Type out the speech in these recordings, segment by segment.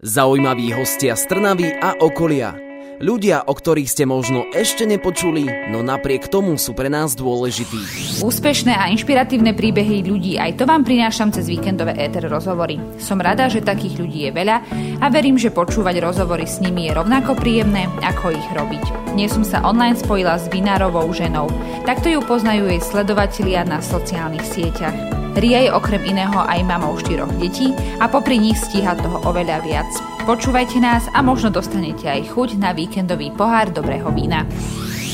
Zaujímaví hostia z Trnavy a okolia. Ľudia, o ktorých ste možno ešte nepočuli, no napriek tomu sú pre nás dôležití. Úspešné a inšpiratívne príbehy ľudí aj to vám prinášam cez víkendové éter rozhovory. Som rada, že takých ľudí je veľa a verím, že počúvať rozhovory s nimi je rovnako príjemné, ako ich robiť. Dnes som sa online spojila s vinárovou ženou. Takto ju poznajú jej sledovatelia na sociálnych sieťach. Ria je okrem iného aj mamou štyroch detí a popri nich stíha toho oveľa viac. Počúvajte nás a možno dostanete aj chuť na víkendový pohár dobrého vína.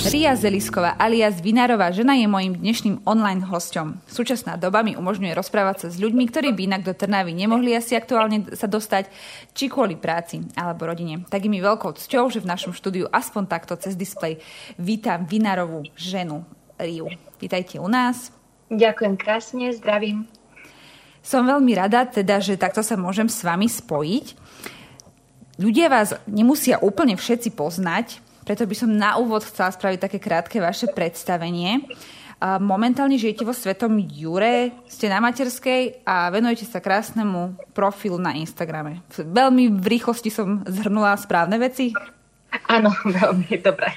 Ria Zelisková alias Vinárová žena je mojim dnešným online hosťom. Súčasná doba mi umožňuje rozprávať sa s ľuďmi, ktorí by inak do Trnavy nemohli asi aktuálne sa dostať, či kvôli práci alebo rodine. Tak je mi veľkou cťou, že v našom štúdiu aspoň takto cez displej vítam Vinárovú ženu Riu. Vítajte u nás. Ďakujem krásne, zdravím. Som veľmi rada, teda, že takto sa môžem s vami spojiť. Ľudia vás nemusia úplne všetci poznať, preto by som na úvod chcela spraviť také krátke vaše predstavenie. Momentálne žijete vo Svetom Jure, ste na materskej a venujete sa krásnemu profilu na Instagrame. Veľmi v rýchlosti som zhrnula správne veci. Áno, veľmi dobre.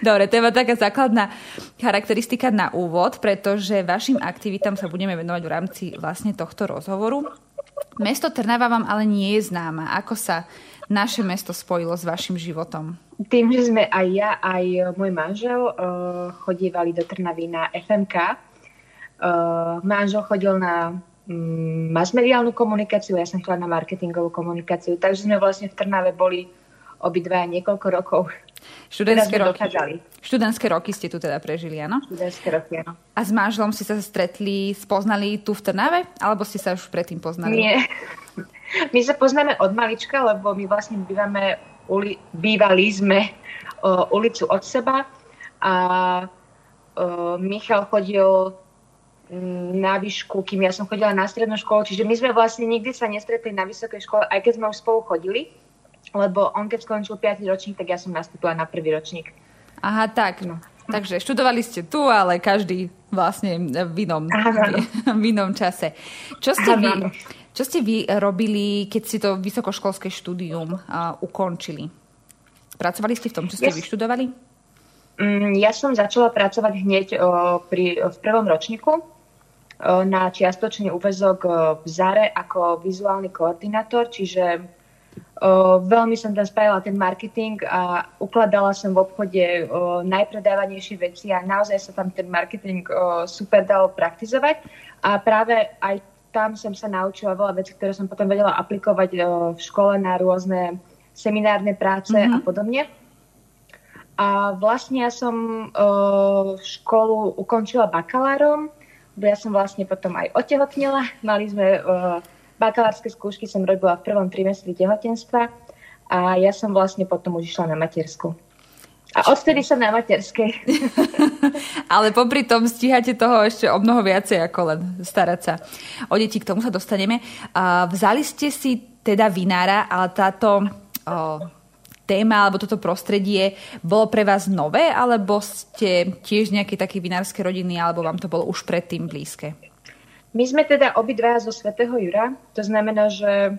Dobre, to je taká základná charakteristika na úvod, pretože vašim aktivitám sa budeme venovať v rámci vlastne tohto rozhovoru. Mesto Trnava vám ale nie je známa. Ako sa naše mesto spojilo s vašim životom? Tým, že sme aj ja, aj môj manžel uh, chodívali do Trnavy na FMK. Uh, manžel chodil na um, masmediálnu komunikáciu, ja som chodila na marketingovú komunikáciu, takže sme vlastne v Trnave boli obidva niekoľko rokov. Študentské roky. Študentské roky ste tu teda prežili, áno? Študentské roky, áno. A s manželom ste sa stretli, spoznali tu v Trnave? Alebo ste sa už predtým poznali? Nie. My sa poznáme od malička, lebo my vlastne bývame, uli, bývali sme o, ulicu od seba a o, Michal chodil mm, na výšku, kým ja som chodila na strednú školu, čiže my sme vlastne nikdy sa nestretli na vysokej škole, aj keď sme už spolu chodili lebo on keď skončil 5. ročník, tak ja som nastúpila na prvý ročník. Aha, tak. No. Takže študovali ste tu, ale každý vlastne v inom, v inom čase. Čo ste, vy, čo ste vy robili, keď ste to vysokoškolské štúdium uh, ukončili? Pracovali ste v tom, čo ste yes. vyštudovali? Mm, ja som začala pracovať hneď o, pri, v prvom ročníku o, na čiastočný úvezok v ZARE ako vizuálny koordinátor, čiže O, veľmi som tam spravila ten marketing a ukladala som v obchode o, najpredávanejšie veci a naozaj sa tam ten marketing o, super dalo praktizovať. A práve aj tam som sa naučila veľa vecí, ktoré som potom vedela aplikovať v škole na rôzne seminárne práce mm-hmm. a podobne. A vlastne ja som školu ukončila bakalárom, ja som vlastne potom aj otehotnila. Mali sme Bakalárske skúšky som robila v prvom trimestri tehotenstva a ja som vlastne potom už išla na matersku. A odtedy som na materskej. Ale popri tom stíhate toho ešte o mnoho viacej ako len starať sa o deti. K tomu sa dostaneme. Vzali ste si teda vinára, ale táto téma alebo toto prostredie bolo pre vás nové, alebo ste tiež nejaké také vinárske rodiny, alebo vám to bolo už predtým blízke? My sme teda obidva zo Svetého Jura, to znamená, že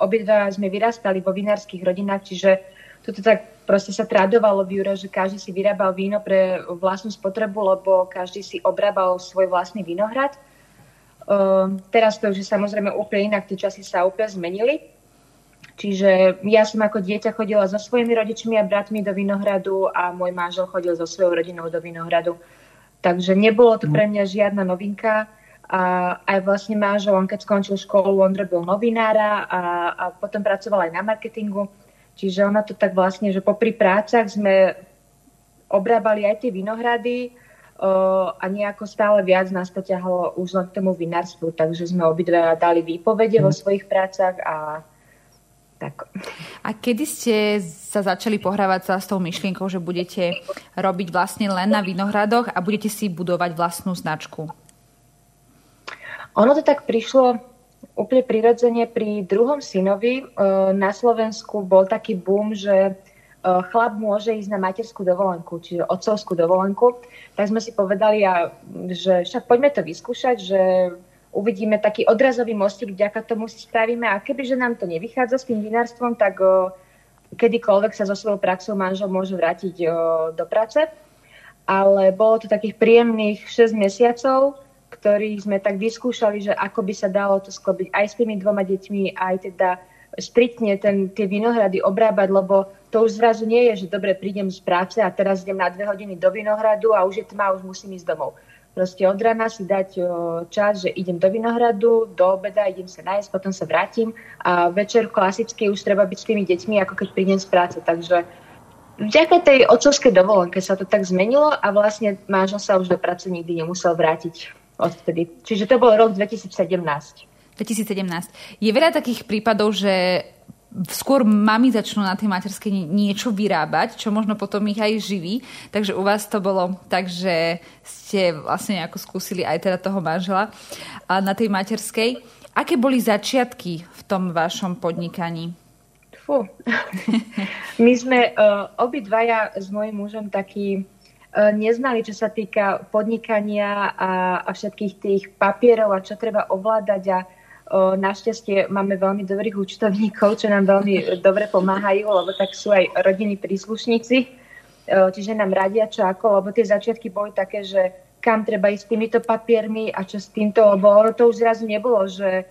obidva sme vyrastali vo vinárskych rodinách, čiže toto tak proste sa tradovalo v Jure, že každý si vyrábal víno pre vlastnú spotrebu, lebo každý si obrábal svoj vlastný vinohrad. teraz to už je samozrejme úplne inak, tie časy sa úplne zmenili. Čiže ja som ako dieťa chodila so svojimi rodičmi a bratmi do Vinohradu a môj manžel chodil so svojou rodinou do Vinohradu. Takže nebolo to pre mňa žiadna novinka. A aj vlastne manžel, on keď skončil školu, on robil novinára a, a potom pracoval aj na marketingu. Čiže ona to tak vlastne, že popri prácach sme obrábali aj tie vinohrady o, a nejako stále viac nás to ťahalo už len k tomu vinárstvu. Takže sme obidve dali výpovede mm. vo mhm. svojich prácach a tak. A kedy ste sa začali pohrávať sa s tou myšlienkou, že budete robiť vlastne len na vinohradoch a budete si budovať vlastnú značku? Ono to tak prišlo úplne prirodzene pri druhom synovi. E, na Slovensku bol taký boom, že e, chlap môže ísť na materskú dovolenku, čiže otcovskú dovolenku. Tak sme si povedali, že však poďme to vyskúšať, že uvidíme taký odrazový mostík, vďaka tomu si spravíme a kebyže nám to nevychádza s tým vinárstvom, tak o, kedykoľvek sa so svojou praxou manžel môže vrátiť do práce. Ale bolo to takých príjemných 6 mesiacov, ktorých sme tak vyskúšali, že ako by sa dalo to sklobiť aj s tými dvoma deťmi, aj teda striktne ten, tie vinohrady obrábať, lebo to už zrazu nie je, že dobre, prídem z práce a teraz idem na dve hodiny do vinohradu a už je tma, už musím ísť domov. Proste od rána si dať čas, že idem do vinohradu, do obeda, idem sa nájsť, potom sa vrátim a večer klasicky už treba byť s tými deťmi, ako keď prídem z práce. Takže vďaka tej otcovskej dovolenke sa to tak zmenilo a vlastne manžel sa už do práce nikdy nemusel vrátiť odtedy. Čiže to bol rok 2017. 2017. Je veľa takých prípadov, že skôr mami začnú na tej materskej niečo vyrábať, čo možno potom ich aj živí. Takže u vás to bolo tak, že ste vlastne nejako skúsili aj teda toho manžela na tej materskej. Aké boli začiatky v tom vašom podnikaní? Fú. My sme uh, obidvaja s mojim mužom takí neznali, čo sa týka podnikania a, a všetkých tých papierov a čo treba ovládať. A Našťastie máme veľmi dobrých účtovníkov, čo nám veľmi dobre pomáhajú, lebo tak sú aj rodiny príslušníci, čiže nám radia čo ako, lebo tie začiatky boli také, že kam treba ísť s týmito papiermi a čo s týmto, lebo ono to už zrazu nebolo, že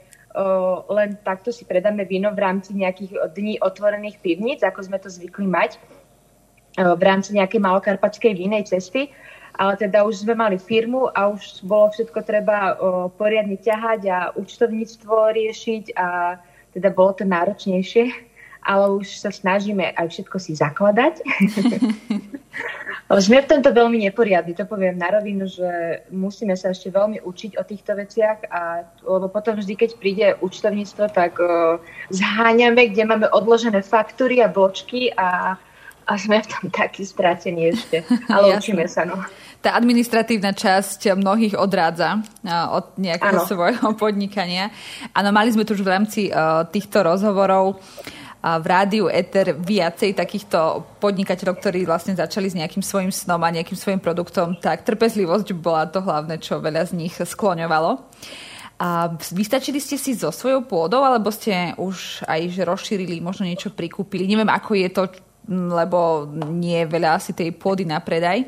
len takto si predáme víno v rámci nejakých dní otvorených pivníc, ako sme to zvykli mať v rámci nejakej malokarpatskej vínej cesty, ale teda už sme mali firmu a už bolo všetko treba o, poriadne ťahať a účtovníctvo riešiť a teda bolo to náročnejšie, ale už sa snažíme aj všetko si zakladať. sme v tomto veľmi neporiadni, to poviem na rovinu, že musíme sa ešte veľmi učiť o týchto veciach, a, lebo potom vždy, keď príde účtovníctvo, tak o, zháňame, kde máme odložené faktúry a bločky a a sme v tom takí stratení ešte. Ale učíme sa, no tá administratívna časť mnohých odrádza od nejakého ano. svojho podnikania. Áno, mali sme tu už v rámci uh, týchto rozhovorov v rádiu Eter viacej takýchto podnikateľov, ktorí vlastne začali s nejakým svojim snom a nejakým svojim produktom, tak trpezlivosť bola to hlavné, čo veľa z nich skloňovalo. A vystačili ste si so svojou pôdou, alebo ste už aj že rozšírili, možno niečo prikúpili? Neviem, ako je to, lebo nie je veľa asi tej pôdy na predaj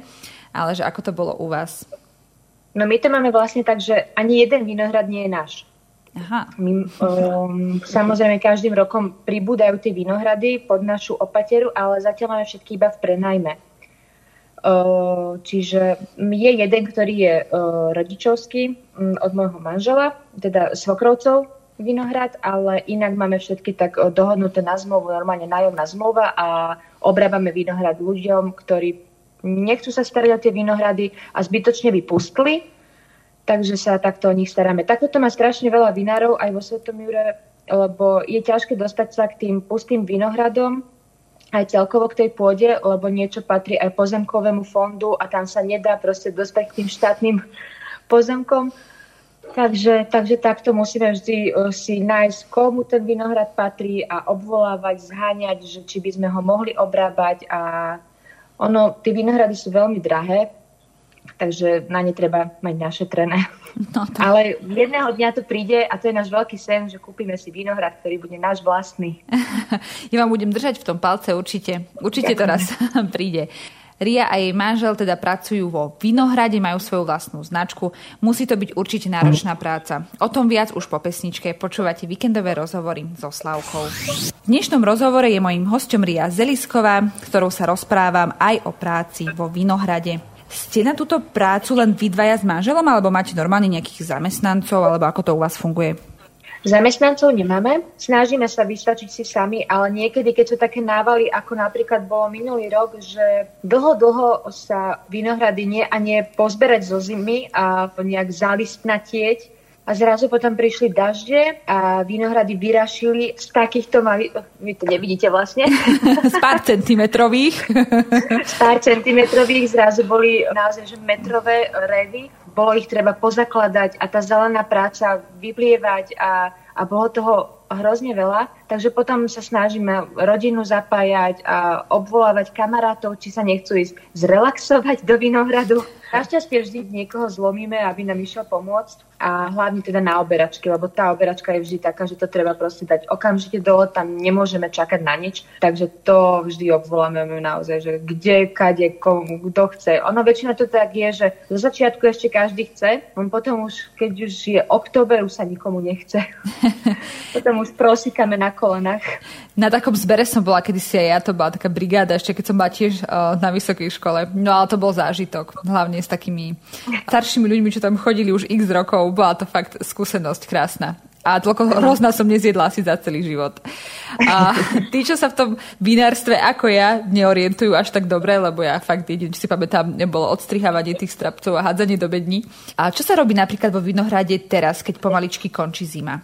ale že ako to bolo u vás? No my to máme vlastne tak, že ani jeden vinohrad nie je náš. Aha. My, um, samozrejme, každým rokom pribúdajú tie vinohrady pod našu opateru, ale zatiaľ máme všetky iba v prenajme. Uh, čiže je jeden, ktorý je uh, rodičovský um, od môjho manžela, teda svokrovcov vinohrad, ale inak máme všetky tak uh, dohodnuté na zmluvu, normálne nájomná zmluva a obrábame vinohrad ľuďom, ktorí nechcú sa starať o tie vinohrady a zbytočne vypustli, takže sa takto o nich staráme. Takto to má strašne veľa vinárov aj vo Svetom Jure, lebo je ťažké dostať sa k tým pustým vinohradom, aj celkovo k tej pôde, lebo niečo patrí aj pozemkovému fondu a tam sa nedá proste dostať k tým štátnym pozemkom. Takže, takže takto musíme vždy uh, si nájsť, komu ten vinohrad patrí a obvolávať, zháňať, že či by sme ho mohli obrábať a ono, tie vinohrady sú veľmi drahé, takže na ne treba mať našetrené. No to... Ale jedného dňa to príde a to je náš veľký sen, že kúpime si vinohrad, ktorý bude náš vlastný. ja vám budem držať v tom palce určite. Určite to raz príde. Ria a jej manžel teda pracujú vo Vinohrade, majú svoju vlastnú značku. Musí to byť určite náročná práca. O tom viac už po pesničke. Počúvate víkendové rozhovory so Slavkou. V dnešnom rozhovore je mojím hostom Ria Zelisková, ktorou sa rozprávam aj o práci vo Vinohrade. Ste na túto prácu len vy dvaja s manželom, alebo máte normálne nejakých zamestnancov, alebo ako to u vás funguje? Zamestnancov nemáme, snažíme sa vystačiť si sami, ale niekedy, keď sú také návaly, ako napríklad bolo minulý rok, že dlho, dlho sa vinohrady nie a nie pozberať zo zimy a nejak zalistnatieť, a zrazu potom prišli dažde a vinohrady vyrašili z takýchto malých, vy to nevidíte vlastne. z pár centimetrových. z pár centimetrových zrazu boli naozaj že metrové revy bolo ich treba pozakladať a tá zelená práca vyblievať a, a bolo toho hrozne veľa, takže potom sa snažíme rodinu zapájať a obvolávať kamarátov, či sa nechcú ísť zrelaxovať do Vinohradu. Našťastie vždy niekoho zlomíme, aby nám išiel pomôcť a hlavne teda na oberačky, lebo tá oberačka je vždy taká, že to treba proste dať okamžite dole, tam nemôžeme čakať na nič, takže to vždy obvoláme naozaj, že kde, kade, komu, kto chce. Ono väčšinou to tak je, že zo začiatku ešte každý chce, on potom už, keď už je október, už sa nikomu nechce. potom už prosíkame na kolenách. Na takom zbere som bola kedysi aj ja, to bola taká brigáda, ešte keď som bola tiež uh, na vysokej škole. No ale to bol zážitok, hlavne s takými staršími ľuďmi, čo tam chodili už x rokov. Bola to fakt skúsenosť krásna. A hrozná som nezjedla asi za celý život. A tí, čo sa v tom vinárstve ako ja neorientujú až tak dobre, lebo ja fakt jedine, si pamätám, nebolo odstrihávanie tých strapcov a hádzanie do bední. A čo sa robí napríklad vo Vinohrade teraz, keď pomaličky končí zima?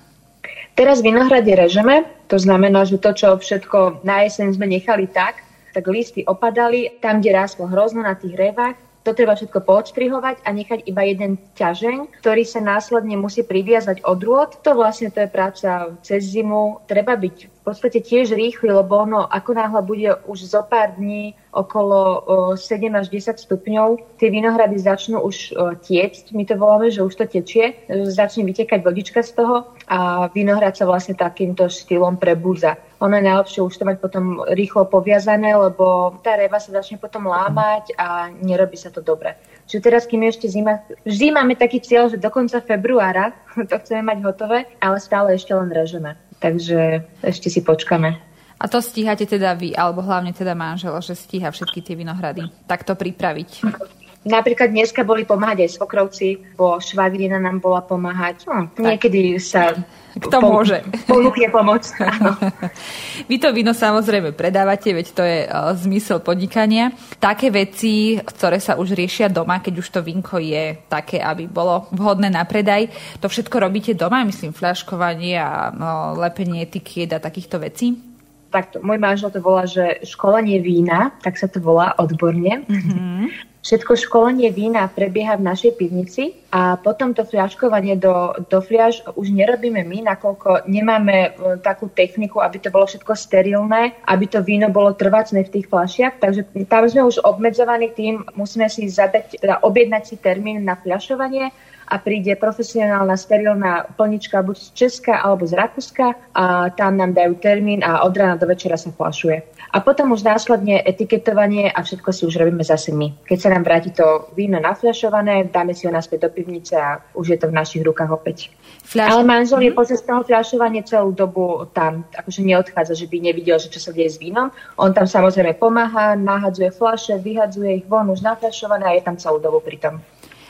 Teraz vinohrady režeme, to znamená, že to, čo všetko na jeseň sme nechali tak, tak listy opadali, tam, kde rástlo hrozno na tých revách, to treba všetko poodstrihovať a nechať iba jeden ťažeň, ktorý sa následne musí priviazať od rôd. To vlastne to je práca cez zimu. Treba byť podstate tiež rýchly, lebo ono ako náhle bude už zo pár dní okolo 7 až 10 stupňov, tie vinohrady začnú už tiecť, my to voláme, že už to tečie, začne vytekať vodička z toho a vinohrad sa vlastne takýmto štýlom prebúza. Ono je najlepšie už to mať potom rýchlo poviazané, lebo tá reva sa začne potom lámať a nerobí sa to dobre. Čiže teraz, kým je ešte zima, vždy máme taký cieľ, že do konca februára to chceme mať hotové, ale stále ešte len režeme. Takže ešte si počkame. A to stíhate teda vy, alebo hlavne teda manžel, že stíha všetky tie vinohrady takto pripraviť? Napríklad dneska boli pomáhať aj svokrovci, bo švagrina nám bola pomáhať. No, niekedy sa kto po, môže. Ponúkne pomoc. Vy to víno samozrejme predávate, veď to je uh, zmysel podnikania. Také veci, ktoré sa už riešia doma, keď už to vínko je také, aby bolo vhodné na predaj, to všetko robíte doma, myslím, fľaškovanie a uh, lepenie etikiet a takýchto vecí? takto, môj manžel to volá, že školenie vína, tak sa to volá odborne. Mm-hmm. Všetko školenie vína prebieha v našej pivnici a potom to fľaškovanie do, do fľaš už nerobíme my, nakoľko nemáme e, takú techniku, aby to bolo všetko sterilné, aby to víno bolo trvácne v tých fľašiach. Takže tam sme už obmedzovaní tým, musíme si zadať, teda objednať si termín na fľašovanie a príde profesionálna sterilná plnička buď z Česka alebo z Rakúska a tam nám dajú termín a od rána do večera sa flašuje. A potom už následne etiketovanie a všetko si už robíme zase my. Keď sa nám vráti to víno nafľašované, dáme si ho naspäť do pivnice a už je to v našich rukách opäť. Fľaš... Ale manžel je mhm. počas toho fľašovania celú dobu tam, akože neodchádza, že by nevidel, že čo sa deje s vínom. On tam samozrejme pomáha, nahadzuje fľaše, vyhadzuje ich von už nafľašované a je tam celú dobu pri tom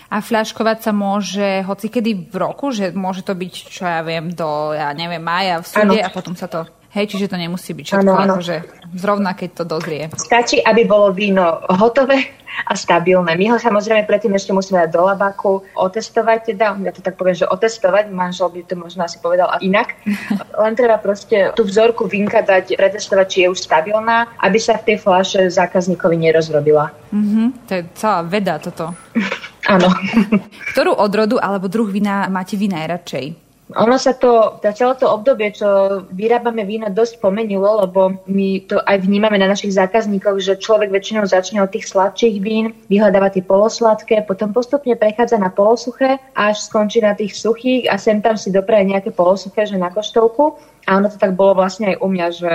a fľaškovať sa môže hocikedy v roku, že môže to byť, čo ja viem, do, ja neviem, mája v súde a potom sa to... Hej, čiže to nemusí byť všetko, ano, ano. akože zrovna keď to dozrie. Stačí, aby bolo víno hotové a stabilné. My ho samozrejme predtým ešte musíme dať do labaku, otestovať teda, ja to tak poviem, že otestovať, manžel by to možno asi povedal inak. Len treba proste tú vzorku vinka dať, pretestovať, či je už stabilná, aby sa v tej fľaše zákazníkovi nerozrobila. Mm-hmm, to je celá veda toto. Áno. Ktorú odrodu alebo druh vína máte vy najradšej? Ono sa to, za celé to obdobie, čo vyrábame vína, dosť pomenilo, lebo my to aj vnímame na našich zákazníkoch, že človek väčšinou začne od tých sladších vín, vyhľadáva tie polosladké, potom postupne prechádza na polosuché, až skončí na tých suchých a sem tam si dopraje nejaké polosuché, že na koštovku. A ono to tak bolo vlastne aj u mňa, že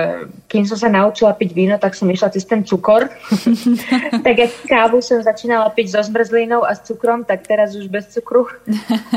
kým som sa naučila piť víno, tak som išla cez ten cukor. tak jak kávu som začínala piť so zmrzlinou a s cukrom, tak teraz už bez cukru.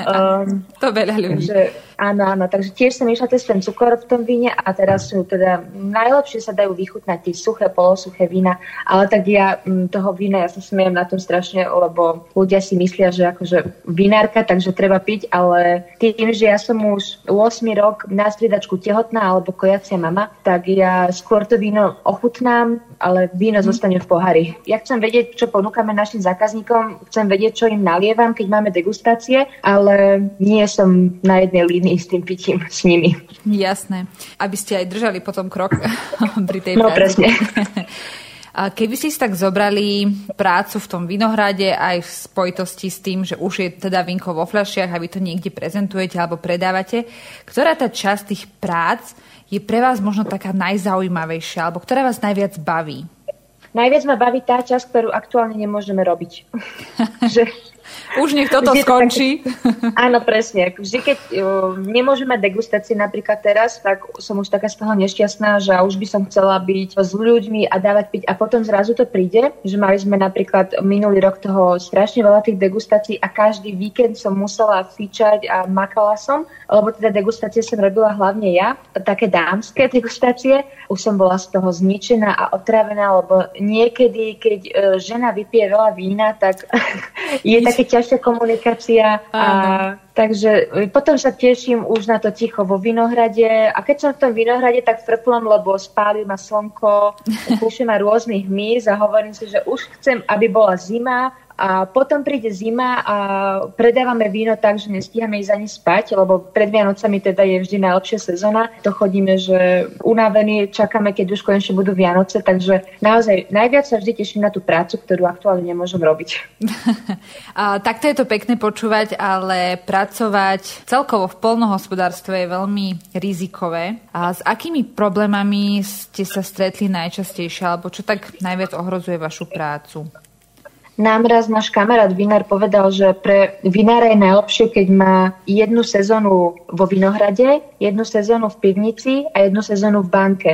Um, to veľa ľudí. Takže, áno, áno, takže tiež som išla cez ten cukor v tom víne a teraz sú teda najlepšie sa dajú vychutnať tie suché, polosuché vína, ale tak ja m, mm, toho vína, ja sa smiem na tom strašne, lebo ľudia si myslia, že akože vinárka, takže treba piť, ale tým, že ja som už 8 rok na striedačku tehotná, tehotná alebo kojacia mama, tak ja skôr to víno ochutnám, ale víno mm. zostane v pohári. Ja chcem vedieť, čo ponúkame našim zákazníkom, chcem vedieť, čo im nalievam, keď máme degustácie, ale nie som na jednej línii s tým pitím s nimi. Jasné. Aby ste aj držali potom krok pri tej No práci. presne. Keby si tak zobrali prácu v tom vinohrade aj v spojitosti s tým, že už je teda vinko vo fľašiach a vy to niekde prezentujete alebo predávate, ktorá tá časť tých prác je pre vás možno taká najzaujímavejšia alebo ktorá vás najviac baví? Najviac ma baví tá časť, ktorú aktuálne nemôžeme robiť. že už nech toto Vždy skončí. Tak, áno, presne. Vždy, keď uh, nemôžeme degustácie napríklad teraz, tak som už taká z toho nešťastná, že už by som chcela byť s ľuďmi a dávať piť a potom zrazu to príde, že mali sme napríklad minulý rok toho strašne veľa tých degustácií a každý víkend som musela fičať a makala som, lebo teda degustácie som robila hlavne ja, také dámske degustácie. Už som bola z toho zničená a otravená, lebo niekedy, keď uh, žena vypije veľa vína, tak je také ťažšia komunikácia. A, takže potom sa teším už na to ticho vo Vinohrade. A keď som v tom Vinohrade, tak frflom, lebo spáli ma slnko, kúšem ma rôznych míz a hovorím si, že už chcem, aby bola zima, a potom príde zima a predávame víno tak, že nestíhame ísť ani spať, lebo pred Vianocami teda je vždy najlepšia sezóna. To chodíme, že unavení, čakáme, keď už konečne budú Vianoce, takže naozaj najviac sa vždy teším na tú prácu, ktorú aktuálne nemôžem robiť. a, takto je to pekné počúvať, ale pracovať celkovo v polnohospodárstve je veľmi rizikové. A s akými problémami ste sa stretli najčastejšie, alebo čo tak najviac ohrozuje vašu prácu? Nám raz náš kamarát vinár povedal, že pre vinára je najlepšie, keď má jednu sezónu vo vinohrade, jednu sezónu v pivnici a jednu sezónu v banke.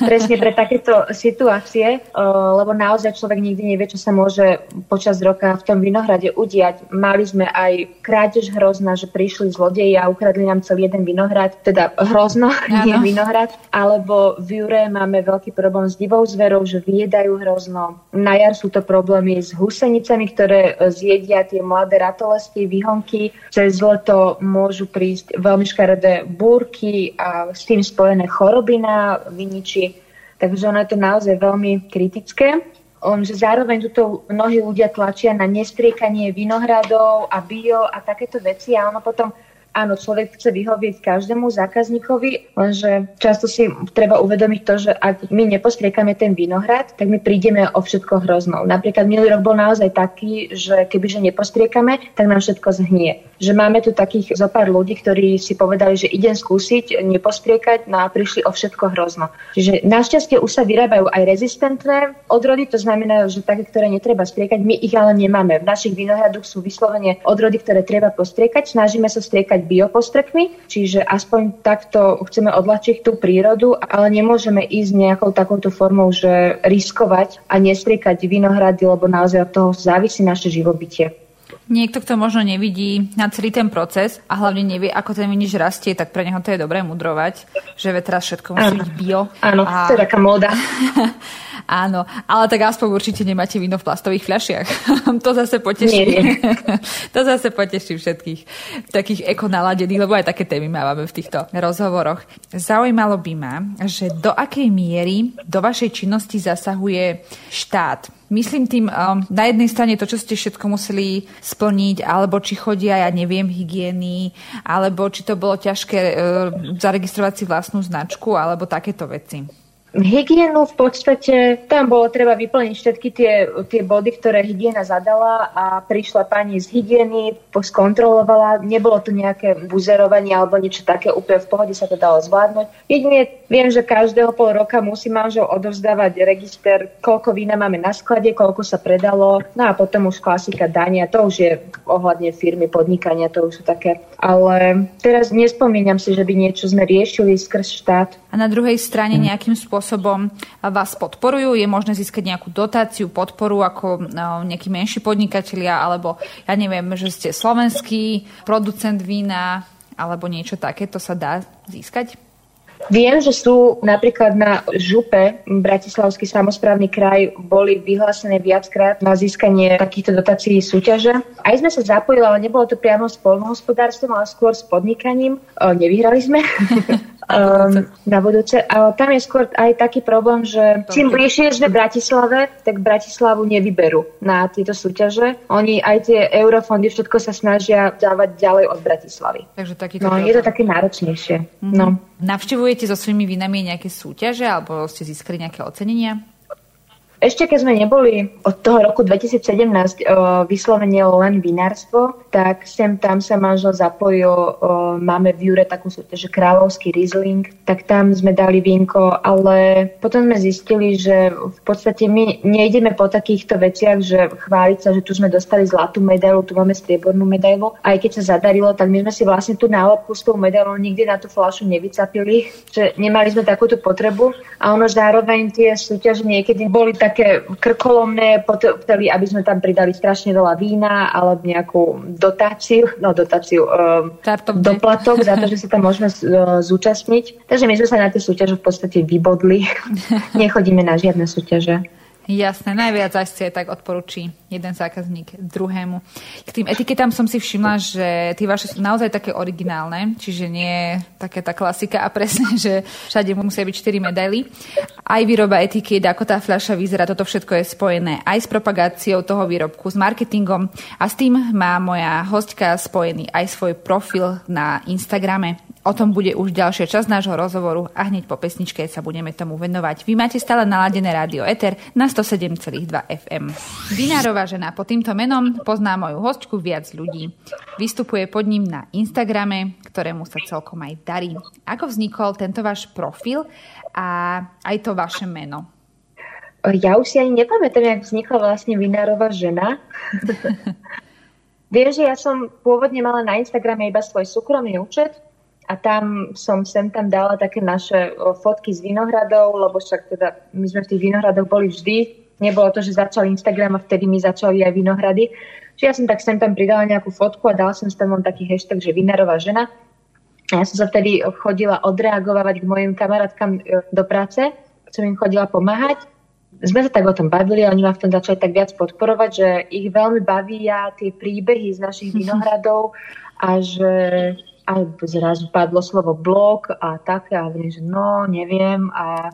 Presne pre takéto situácie, lebo naozaj človek nikdy nevie, čo sa môže počas roka v tom vinohrade udiať. Mali sme aj krádež hrozná, že prišli zlodeji a ukradli nám celý jeden vinohrad, teda hrozno, ano. nie vinohrad, alebo v Jure máme veľký problém s divou zverou, že vyjedajú hrozno. Na jar sú to problémy s husenicami, ktoré zjedia tie mladé ratolesti, výhonky. Cez leto môžu prísť veľmi škaredé búrky a s tým spojené choroby na vyničí. Takže ono je to naozaj veľmi kritické. On, že zároveň tuto mnohí ľudia tlačia na nestriekanie vinohradov a bio a takéto veci a ono potom áno, človek chce vyhovieť každému zákazníkovi, lenže často si treba uvedomiť to, že ak my nepostriekame ten vinohrad, tak my prídeme o všetko hroznou. Napríklad minulý rok bol naozaj taký, že kebyže nepostriekame, tak nám všetko zhnie. Že máme tu takých zo pár ľudí, ktorí si povedali, že idem skúsiť nepostriekať, no a prišli o všetko hrozno. Čiže našťastie už sa vyrábajú aj rezistentné odrody, to znamená, že také, ktoré netreba striekať, my ich ale nemáme. V našich vinohradoch sú vyslovene odrody, ktoré treba postriekať. Snažíme sa striekať biopostrekmi, čiže aspoň takto chceme odlačiť tú prírodu, ale nemôžeme ísť nejakou takouto formou, že riskovať a nestriekať vinohrady, lebo naozaj od toho závisí naše živobytie. Niekto, kto možno nevidí na celý ten proces a hlavne nevie, ako ten vinič rastie, tak pre neho to je dobré mudrovať, že teraz všetko musí byť bio. Áno, a... to je taká móda. Áno, ale tak aspoň určite nemáte víno v plastových fľašiach. to zase poteší. Nie, nie. to zase poteší všetkých takých ekonaladených, lebo aj také témy máme v týchto rozhovoroch. Zaujímalo by ma, že do akej miery do vašej činnosti zasahuje štát. Myslím tým um, na jednej strane to, čo ste všetko museli splniť, alebo či chodia, ja neviem, hygieny, alebo či to bolo ťažké uh, zaregistrovať si vlastnú značku, alebo takéto veci. Hygienu v podstate, tam bolo treba vyplniť všetky tie, tie body, ktoré hygiena zadala a prišla pani z hygieny, skontrolovala, nebolo to nejaké buzerovanie alebo niečo také, úplne v pohode sa to dalo zvládnuť. Jedine viem, že každého pol roka musí manžel odovzdávať register, koľko vína máme na sklade, koľko sa predalo, no a potom už klasika dania, to už je ohľadne firmy, podnikania, to už sú také. Ale teraz nespomínam si, že by niečo sme riešili skrz štát. A na druhej strane nejakým spôsobom vás podporujú? Je možné získať nejakú dotáciu, podporu ako no, nejakí menší podnikatelia, alebo ja neviem, že ste slovenský producent vína, alebo niečo takéto sa dá získať? Viem, že sú napríklad na župe Bratislavský samozprávny kraj boli vyhlásené viackrát na získanie takýchto dotácií súťaže. Aj sme sa zapojili, ale nebolo to priamo s polnohospodárstvom, ale skôr s podnikaním. Nevyhrali sme. um, na budúce. Ale tam je skôr aj taký problém, že čím bližšie sme Bratislave, tak Bratislavu nevyberú na tieto súťaže. Oni aj tie eurofondy, všetko sa snažia dávať ďalej od Bratislavy. Takže takýto no, je to také náročnejšie. Mm-hmm. No. Navštevujete so svojimi vinami nejaké súťaže alebo ste získali nejaké ocenenia? Ešte keď sme neboli od toho roku 2017 uh, vyslovene len vinárstvo, tak sem tam sa manžel zapojil, uh, máme v Jure takú súťaž, kráľovský Riesling, tak tam sme dali vínko, ale potom sme zistili, že v podstate my nejdeme po takýchto veciach, že chváliť sa, že tu sme dostali zlatú medailu, tu máme striebornú medailu. Aj keď sa zadarilo, tak my sme si vlastne tú nálepku s tou medailou nikdy na tú flašu nevycapili, že nemali sme takúto potrebu a ono zároveň tie súťaže niekedy boli tak také krkolomné, potrebovali, aby sme tam pridali strašne veľa vína alebo nejakú dotáciu, no dotáciu, uh, doplatok za to, že sa tam môžeme uh, zúčastniť. Takže my sme sa na tie súťaže v podstate vybodli. Nechodíme na žiadne súťaže. Jasné, najviac aj tak odporúči jeden zákazník druhému. K tým etiketám som si všimla, že tie vaše sú naozaj také originálne, čiže nie také tá klasika a presne, že všade musia byť 4 medaily. Aj výroba etiket, ako tá fľaša vyzerá, toto všetko je spojené aj s propagáciou toho výrobku, s marketingom a s tým má moja hostka spojený aj svoj profil na Instagrame. O tom bude už ďalšia časť nášho rozhovoru a hneď po pesničke sa budeme tomu venovať. Vy máte stále naladené rádio Eter na 107,2 FM. Vinárová žena pod týmto menom pozná moju hostku viac ľudí. Vystupuje pod ním na Instagrame, ktorému sa celkom aj darí. Ako vznikol tento váš profil a aj to vaše meno? Ja už si ani nepamätám, jak vznikla vlastne Vinárová žena. Viem, že ja som pôvodne mala na Instagrame iba svoj súkromný účet, a tam som sem tam dala také naše fotky z vinohradov, lebo však teda my sme v tých vinohradoch boli vždy. Nebolo to, že začal Instagram a vtedy mi začali aj vinohrady. Čiže ja som tak sem tam pridala nejakú fotku a dala som tam len taký hashtag, že vinarová žena. A ja som sa vtedy chodila odreagovať k mojim kamarátkam e, do práce, som im chodila pomáhať. Sme sa tak o tom bavili a oni ma v tom začali tak viac podporovať, že ich veľmi bavia tie príbehy z našich vinohradov a že a zrazu padlo slovo blog a také a viem, že no, neviem a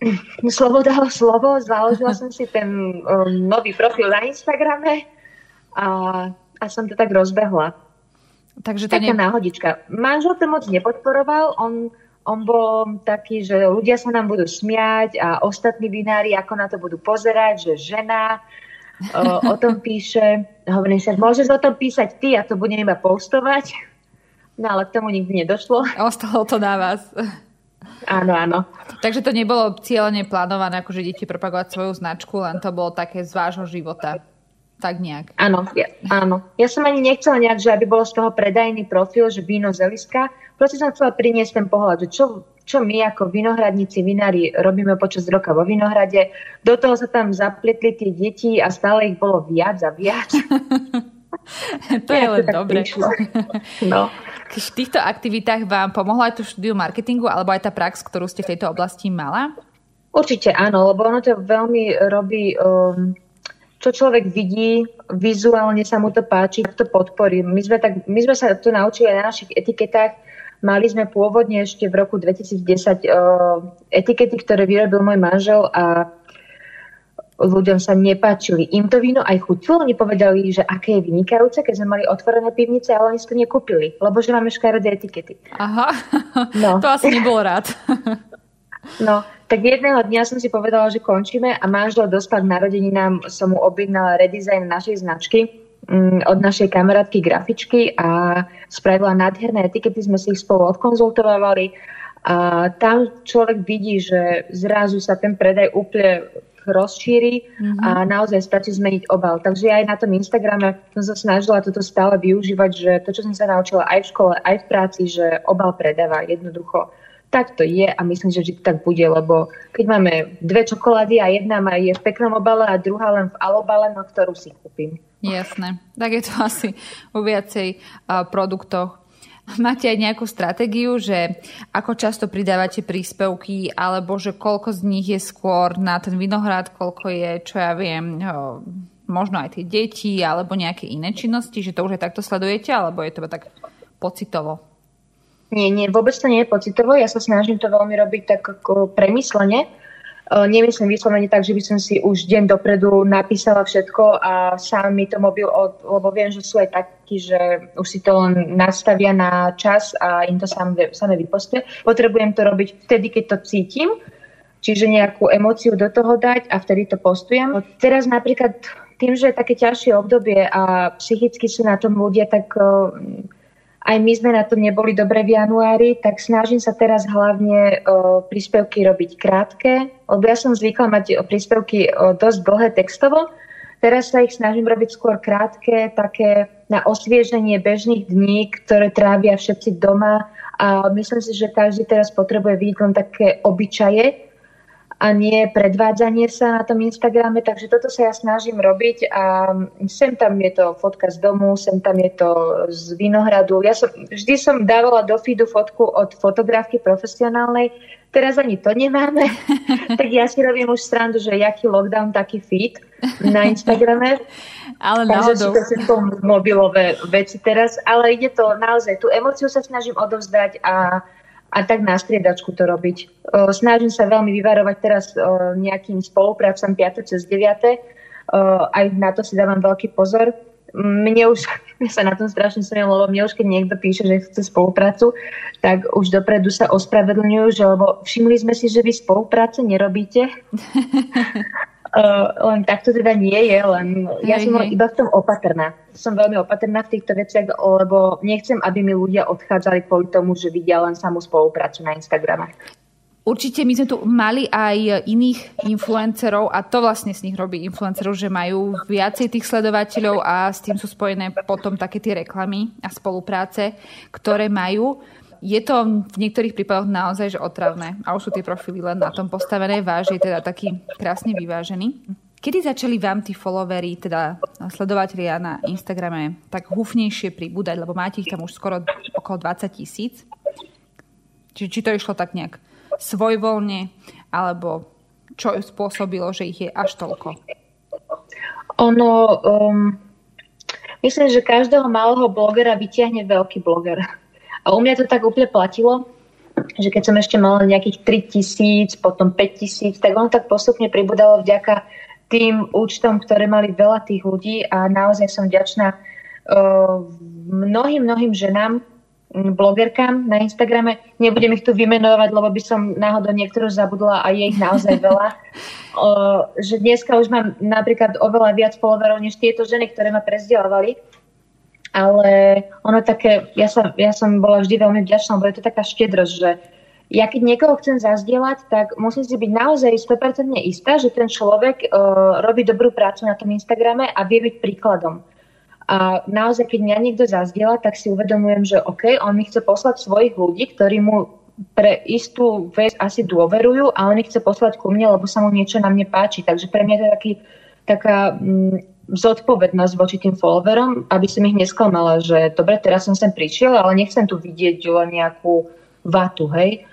slovo dalo slovo, založila som si ten um, nový profil na Instagrame a, a som to tak rozbehla. Takže to Taká nie... náhodička. Manžel to moc nepodporoval, on, on bol taký, že ľudia sa nám budú smiať a ostatní vinári ako na to budú pozerať, že žena o, o tom píše. Hovorím sa, môžeš o tom písať ty a to budem iba postovať. No ale k tomu nikdy nedošlo. Ostalo to na vás. Áno, áno. Takže to nebolo cieľene plánované, akože deti propagovať svoju značku, len to bolo také z vášho života. Tak nejak. Áno, ja, áno. Ja som ani nechcela nejak, že aby bolo z toho predajný profil, že víno z Eliska. Proste som chcela priniesť ten pohľad, že čo, čo my ako vinohradníci, vinári robíme počas roka vo vinohrade. Do toho sa tam zapletli tie deti a stále ich bolo viac a viac. to je len dobre. No. V týchto aktivitách vám pomohla aj to štúdiu marketingu alebo aj tá prax, ktorú ste v tejto oblasti mala? Určite áno, lebo ono to veľmi robí, um, čo človek vidí, vizuálne sa mu to páči, to podporí. My sme, tak, my sme sa to naučili aj na našich etiketách. Mali sme pôvodne ešte v roku 2010 uh, etikety, ktoré vyrobil môj manžel a ľuďom sa nepáčili. Im to víno aj chutilo, oni povedali, že aké je vynikajúce, keď sme mali otvorené pivnice, ale oni si to nekúpili, lebo že máme škaredé etikety. Aha, no. to asi nebol rád. no, tak jedného dňa som si povedala, že končíme a manžel dostal k narodeninám, som mu objednala redesign našej značky mm, od našej kamarátky grafičky a spravila nádherné etikety, sme si ich spolu odkonzultovali a tam človek vidí, že zrazu sa ten predaj úplne rozšíri mm-hmm. a naozaj stačí zmeniť obal. Takže aj na tom Instagrame som sa snažila toto stále využívať, že to, čo som sa naučila aj v škole, aj v práci, že obal predáva jednoducho. Tak to je a myslím, že vždy tak bude, lebo keď máme dve čokolády a jedna má je v peknom obale a druhá len v alobale, no ktorú si kúpim. Jasné. Tak je to asi vo viacej uh, produktoch Máte aj nejakú stratégiu, že ako často pridávate príspevky, alebo že koľko z nich je skôr na ten vinohrad, koľko je, čo ja viem, možno aj tie deti, alebo nejaké iné činnosti, že to už aj takto sledujete, alebo je to tak pocitovo? Nie, nie, vôbec to nie je pocitovo. Ja sa snažím to veľmi robiť tak ako premyslene nemyslím vyslovene tak, že by som si už deň dopredu napísala všetko a sám mi to mobil, od, lebo viem, že sú aj takí, že už si to len nastavia na čas a im to sám, samé vypostuje. Potrebujem to robiť vtedy, keď to cítim. čiže nejakú emóciu do toho dať a vtedy to postujem. Teraz napríklad tým, že je také ťažšie obdobie a psychicky sú na tom ľudia, tak aj my sme na tom neboli dobre v januári, tak snažím sa teraz hlavne o, príspevky robiť krátke, lebo ja som zvykla mať príspevky o, dosť dlhé textovo, Teraz sa ich snažím robiť skôr krátke, také na osvieženie bežných dní, ktoré trávia všetci doma. A myslím si, že každý teraz potrebuje vidieť len také obyčaje, a nie predvádzanie sa na tom Instagrame, takže toto sa ja snažím robiť a sem tam je to fotka z domu, sem tam je to z Vinohradu. Ja som, vždy som dávala do feedu fotku od fotografky profesionálnej, teraz ani to nemáme, tak ja si robím už strandu, že jaký lockdown, taký feed na Instagrame. ale. Takže to sú mobilové veci teraz, ale ide to naozaj, tú emociu sa snažím odovzdať a a tak na striedačku to robiť. Snažím sa veľmi vyvarovať teraz nejakým spoluprácam 5. cez 9. Aj na to si dávam veľký pozor. Mne už, ja sa na tom strašne smiem, lebo mne už keď niekto píše, že chce spoluprácu, tak už dopredu sa ospravedlňujú, že lebo všimli sme si, že vy spolupráce nerobíte. Uh, len takto teda nie je, len ja som iba v tom opatrná. Som veľmi opatrná v týchto veciach, lebo nechcem, aby mi ľudia odchádzali kvôli tomu, že vidia len samú spoluprácu na Instagrame. Určite my sme tu mali aj iných influencerov a to vlastne z nich robí influencerov, že majú viacej tých sledovateľov a s tým sú spojené potom také tie reklamy a spolupráce, ktoré majú je to v niektorých prípadoch naozaj že otravné a už sú tie profily len na tom postavené. Váž je teda taký krásne vyvážený. Kedy začali vám tí followery, teda sledovateľia na Instagrame, tak hufnejšie pribúdať, lebo máte ich tam už skoro okolo 20 tisíc? Či, či to išlo tak nejak svojvoľne, alebo čo spôsobilo, že ich je až toľko? Ono, um, myslím, že každého malého blogera vyťahne veľký bloger. A u mňa to tak úplne platilo, že keď som ešte mala nejakých 3 tisíc, potom 5 tisíc, tak on tak postupne pribudalo vďaka tým účtom, ktoré mali veľa tých ľudí a naozaj som vďačná uh, mnohým, mnohým ženám, blogerkám na Instagrame. Nebudem ich tu vymenovať, lebo by som náhodou niektorú zabudla a je ich naozaj veľa. Uh, že dneska už mám napríklad oveľa viac followerov než tieto ženy, ktoré ma prezdielali ale ono také, ja, sa, ja som bola vždy veľmi vďačná, lebo je to taká štedrosť, že ja keď niekoho chcem zazdieľať, tak musím si byť naozaj 100% istá, že ten človek uh, robí dobrú prácu na tom Instagrame a vie byť príkladom. A naozaj, keď mňa niekto zazdieľa, tak si uvedomujem, že OK, on mi chce poslať svojich ľudí, ktorí mu pre istú vec asi dôverujú a on ich chce poslať ku mne, lebo sa mu niečo na mne páči. Takže pre mňa to je taký, taká mm, zodpovednosť voči tým followerom, aby som ich nesklamala, že dobre, teraz som sem prišiel, ale nechcem tu vidieť len nejakú vatu, hej.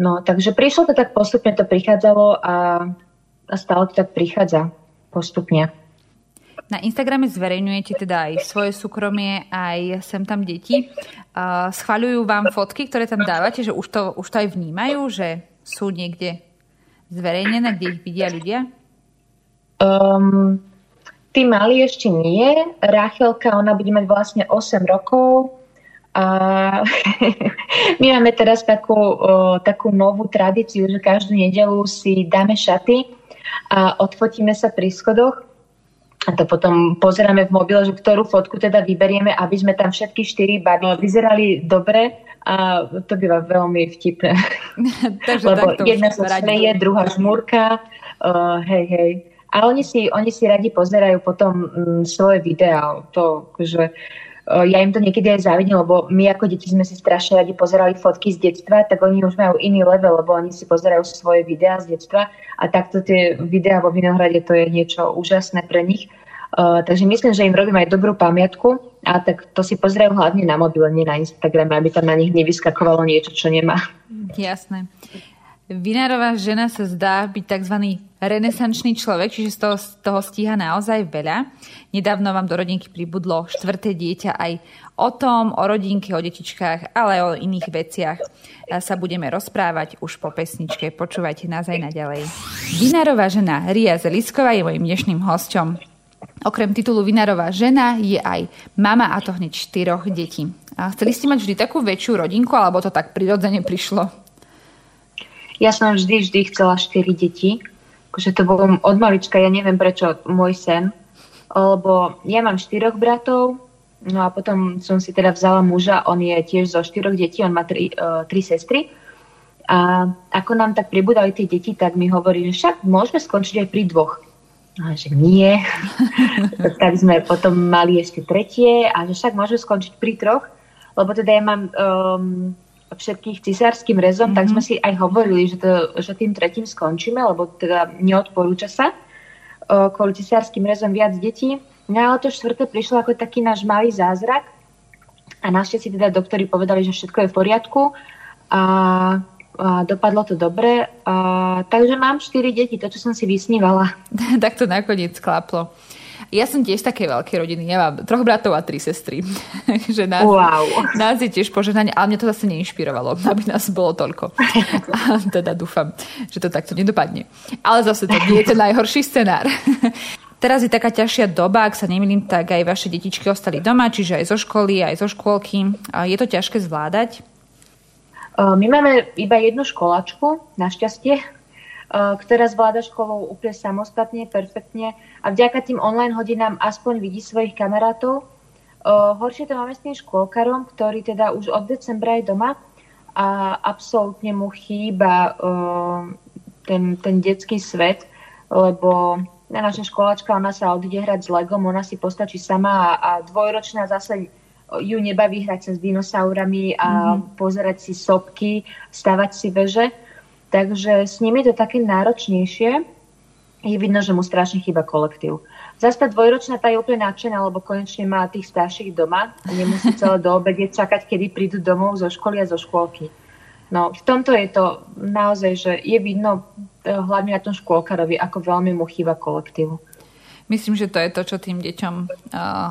No, takže prišlo to tak postupne, to prichádzalo a, a stále to tak prichádza postupne. Na Instagrame zverejňujete teda aj svoje súkromie, aj sem tam deti. Uh, schvaľujú vám fotky, ktoré tam dávate, že už to, už to aj vnímajú, že sú niekde zverejnené, kde ich vidia ľudia? Um, Tí mali ešte nie. Rachelka, ona bude mať vlastne 8 rokov. A my máme teraz takú, o, takú novú tradíciu, že každú nedelu si dáme šaty a odfotíme sa pri schodoch a to potom pozeráme v mobile, že ktorú fotku teda vyberieme, aby sme tam všetky štyri baby vyzerali dobre a to býva veľmi vtipné. Takže Lebo jedna sa smeje, druhá žmúrka, uh, hej, hej. A oni si, oni si radi pozerajú potom mm, svoje videá. To, že ja im to niekedy aj závidím, lebo my ako deti sme si strašne radi pozerali fotky z detstva, tak oni už majú iný level, lebo oni si pozerajú svoje videá z detstva a takto tie videá vo Vinohrade to je niečo úžasné pre nich. Uh, takže myslím, že im robím aj dobrú pamiatku a tak to si pozerajú hlavne na mobile, nie na Instagrame, aby tam na nich nevyskakovalo niečo, čo nemá. Jasné. Vinárová žena sa zdá byť tzv. renesančný človek, čiže z toho, z toho stíha naozaj veľa. Nedávno vám do rodinky pribudlo štvrté dieťa aj o tom, o rodinke, o detičkách, ale o iných veciach sa budeme rozprávať už po pesničke. Počúvajte nás aj naďalej. Vinárová žena Ria Zelisková je mojim dnešným hosťom. Okrem titulu Vinárová žena je aj mama a to hneď štyroch detí. A chceli ste mať vždy takú väčšiu rodinku, alebo to tak prirodzene prišlo? Ja som vždy, vždy chcela 4 deti. Akože to bolo od malička, ja neviem prečo, môj sen. Lebo ja mám štyroch bratov, no a potom som si teda vzala muža, on je tiež zo štyroch detí, on má tri, uh, tri sestry. A ako nám tak pribudali tie deti, tak mi hovorí, že však môžeme skončiť aj pri dvoch. A že nie. tak sme potom mali ešte tretie a že však môžeme skončiť pri troch, lebo teda ja mám um, všetkých cisárským rezom, mm-hmm. tak sme mhm. si aj hovorili, že, to, že tým tretím skončíme, lebo teda neodporúča sa uh, kvôli cisárským rezom viac detí. No ale to štvrté prišlo ako taký náš malý zázrak a našťastie teda doktori povedali, že všetko je v poriadku a a dopadlo to dobre. A, takže mám 4 deti, to, čo som si vysnívala. tak to nakoniec klaplo. Ja som tiež také veľké rodiny. Ja mám troch bratov a tri sestry. že nás, wow. nás je tiež požehnanie, ale mňa to zase neinšpirovalo, aby nás bolo toľko. A teda dúfam, že to takto nedopadne. Ale zase to nie je ten najhorší scenár. Teraz je taká ťažšia doba, ak sa nemýlim, tak aj vaše detičky ostali doma, čiže aj zo školy, aj zo škôlky. Je to ťažké zvládať? My máme iba jednu školačku, našťastie, ktorá zvláda školu úplne samostatne, perfektne a vďaka tým online hodinám aspoň vidí svojich kamarátov. Horšie to máme s tým škôlkarom, ktorý teda už od decembra je doma a absolútne mu chýba ten, ten detský svet, lebo naša školačka, ona sa odíde hrať s Legom, ona si postačí sama a, a dvojročná zase ju nebaví hrať sa s dinosaurami a mm-hmm. pozerať si sopky, stavať si veže. Takže s nimi je to také náročnejšie. Je vidno, že mu strašne chýba kolektív. Zase tá dvojročná tá je úplne nadšená, lebo konečne má tých starších doma a nemusí celé do obede čakať, kedy prídu domov zo školy a zo škôlky. No, v tomto je to naozaj, že je vidno eh, hlavne na tom škôlkarovi, ako veľmi mu chýba kolektívu. Myslím, že to je to, čo tým deťom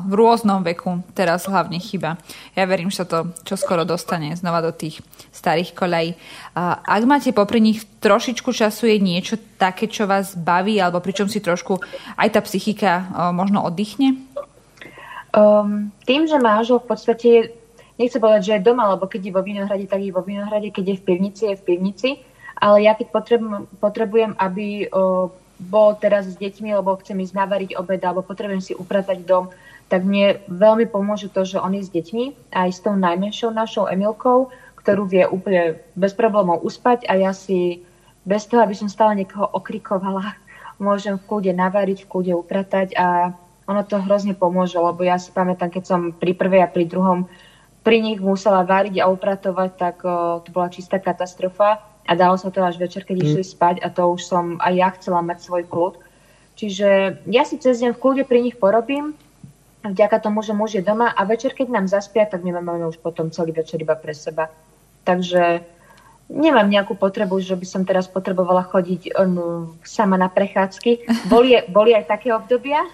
v rôznom veku teraz hlavne chyba. Ja verím, že to čoskoro dostane znova do tých starých kolej. Ak máte popri nich trošičku času, je niečo také, čo vás baví, alebo pričom si trošku aj tá psychika možno oddychne? Um, tým, že manžel v podstate nechcem povedať, že je doma, lebo keď je vo Vinohrade, tak je vo Vinohrade, keď je v pivnici, je v pivnici. Ale ja keď potrebujem, potrebujem aby uh, bol teraz s deťmi, lebo chcem ísť navariť obed alebo potrebujem si upratať dom, tak mne veľmi pomôže to, že on je s deťmi aj s tou najmenšou našou Emilkou, ktorú vie úplne bez problémov uspať a ja si bez toho, aby som stále niekoho okrikovala, môžem v kúde navariť, v kúde upratať a ono to hrozne pomôže, lebo ja si pamätám, keď som pri prvej a pri druhom pri nich musela variť a upratovať, tak o, to bola čistá katastrofa a dalo sa to až večer, keď mm. išli spať a to už som aj ja chcela mať svoj kľud. Čiže ja si cez deň v kľude pri nich porobím, vďaka tomu, že muž je doma a večer, keď nám zaspia, tak my máme už potom celý večer iba pre seba. Takže nemám nejakú potrebu, že by som teraz potrebovala chodiť um, sama na prechádzky. Boli, boli aj také obdobia,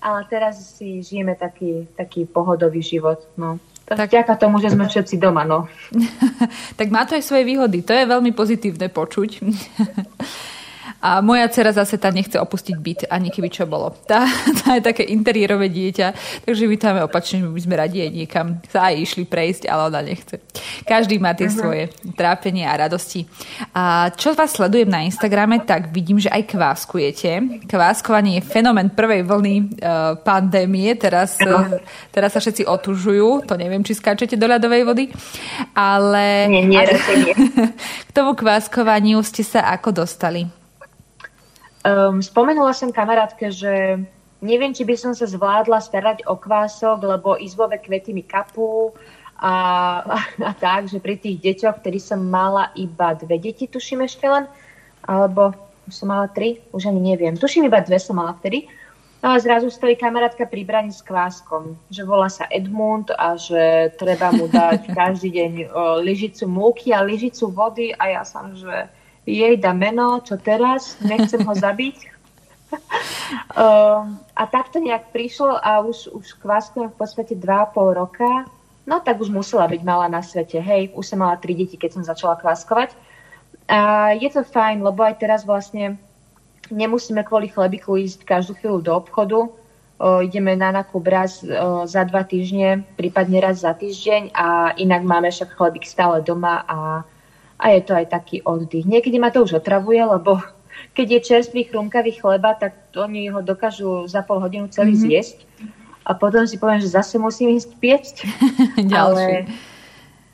ale teraz si žijeme taký, taký pohodový život. No. Tak vďaka tomu, že sme všetci doma, no. tak má to aj svoje výhody. To je veľmi pozitívne počuť. A moja dcera zase tá nechce opustiť byt, ani keby čo bolo. Tá, tá je také interiérové dieťa, takže vítame opačne, že by sme radi aj niekam sa aj išli prejsť, ale ona nechce. Každý má tie uh-huh. svoje trápenie a radosti. A čo vás sledujem na Instagrame, tak vidím, že aj kváskujete. Kváskovanie je fenomén prvej vlny uh, pandémie. Teraz, uh, teraz sa všetci otužujú. To neviem, či skáčete do ľadovej vody. Ale... Nie, nie, ale, nie. K tomu kváskovaniu ste sa ako dostali? Um, spomenula som kamarátke, že neviem, či by som sa zvládla starať o kvások, lebo izbové kvety mi kapú a, a, a tak, že pri tých deťoch, ktorí som mala iba dve deti, tuším ešte len, alebo už som mala tri, už ani neviem. Tuším, iba dve som mala vtedy. No a zrazu stojí kamarátka pri braní s kváskom, že volá sa Edmund a že treba mu dať každý deň o, lyžicu múky a lyžicu vody a ja som, že jej dá meno, čo teraz, nechcem ho zabiť. uh, a takto nejak prišlo a už, už kváskujem v podstate 2,5 roka. No tak už musela byť malá na svete. Hej, už som mala tri deti, keď som začala kváskovať. A je to fajn, lebo aj teraz vlastne nemusíme kvôli chlebiku ísť každú chvíľu do obchodu. O, ideme na nákup raz o, za dva týždne, prípadne raz za týždeň a inak máme však chlebík stále doma a a je to aj taký oddych. Niekedy ma to už otravuje, lebo keď je čerstvý chrumkavý chleba, tak oni ho dokážu za pol hodinu celý mm-hmm. zjesť. A potom si poviem, že zase musím ísť piecť. Ďalší. Ale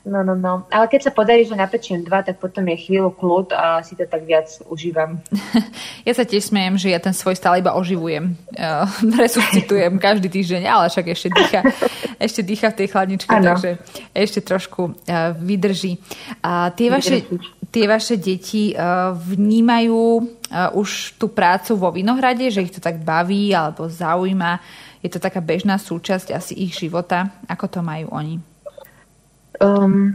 No, no, no. Ale keď sa podarí, že napečiem dva, tak potom je chvíľu kľud a si to tak viac užívam. Ja sa tiež smejem, že ja ten svoj stále iba oživujem. Uh, resuscitujem každý týždeň, ale však ešte dýcha, ešte dýcha v tej chladničke, ano. takže ešte trošku uh, vydrží. A tie vaše, tie vaše deti uh, vnímajú uh, už tú prácu vo Vinohrade, že ich to tak baví alebo zaujíma. Je to taká bežná súčasť asi ich života. Ako to majú oni? Um,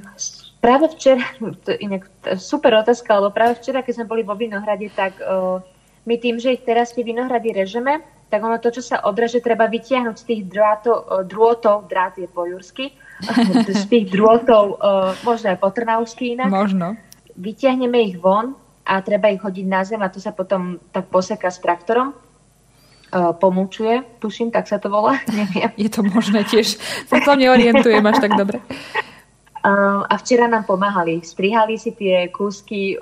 práve včera, to inak super otázka, lebo práve včera, keď sme boli vo Vinohrade, tak uh, my tým, že ich teraz tie Vinohrady režeme, tak ono to, čo sa odreže, treba vytiahnuť z tých drátov, uh, drôtov, drát je po jursky, z tých drôtov, uh, možno aj po trnavsky inak. Možno. Vytiahneme ich von a treba ich hodiť na zem a to sa potom tak poseká s traktorom pomúčuje, tuším, tak sa to volá. Neviem. Je to možné tiež. Sa to neorientujem až tak dobre. A včera nám pomáhali. Strihali si tie kúsky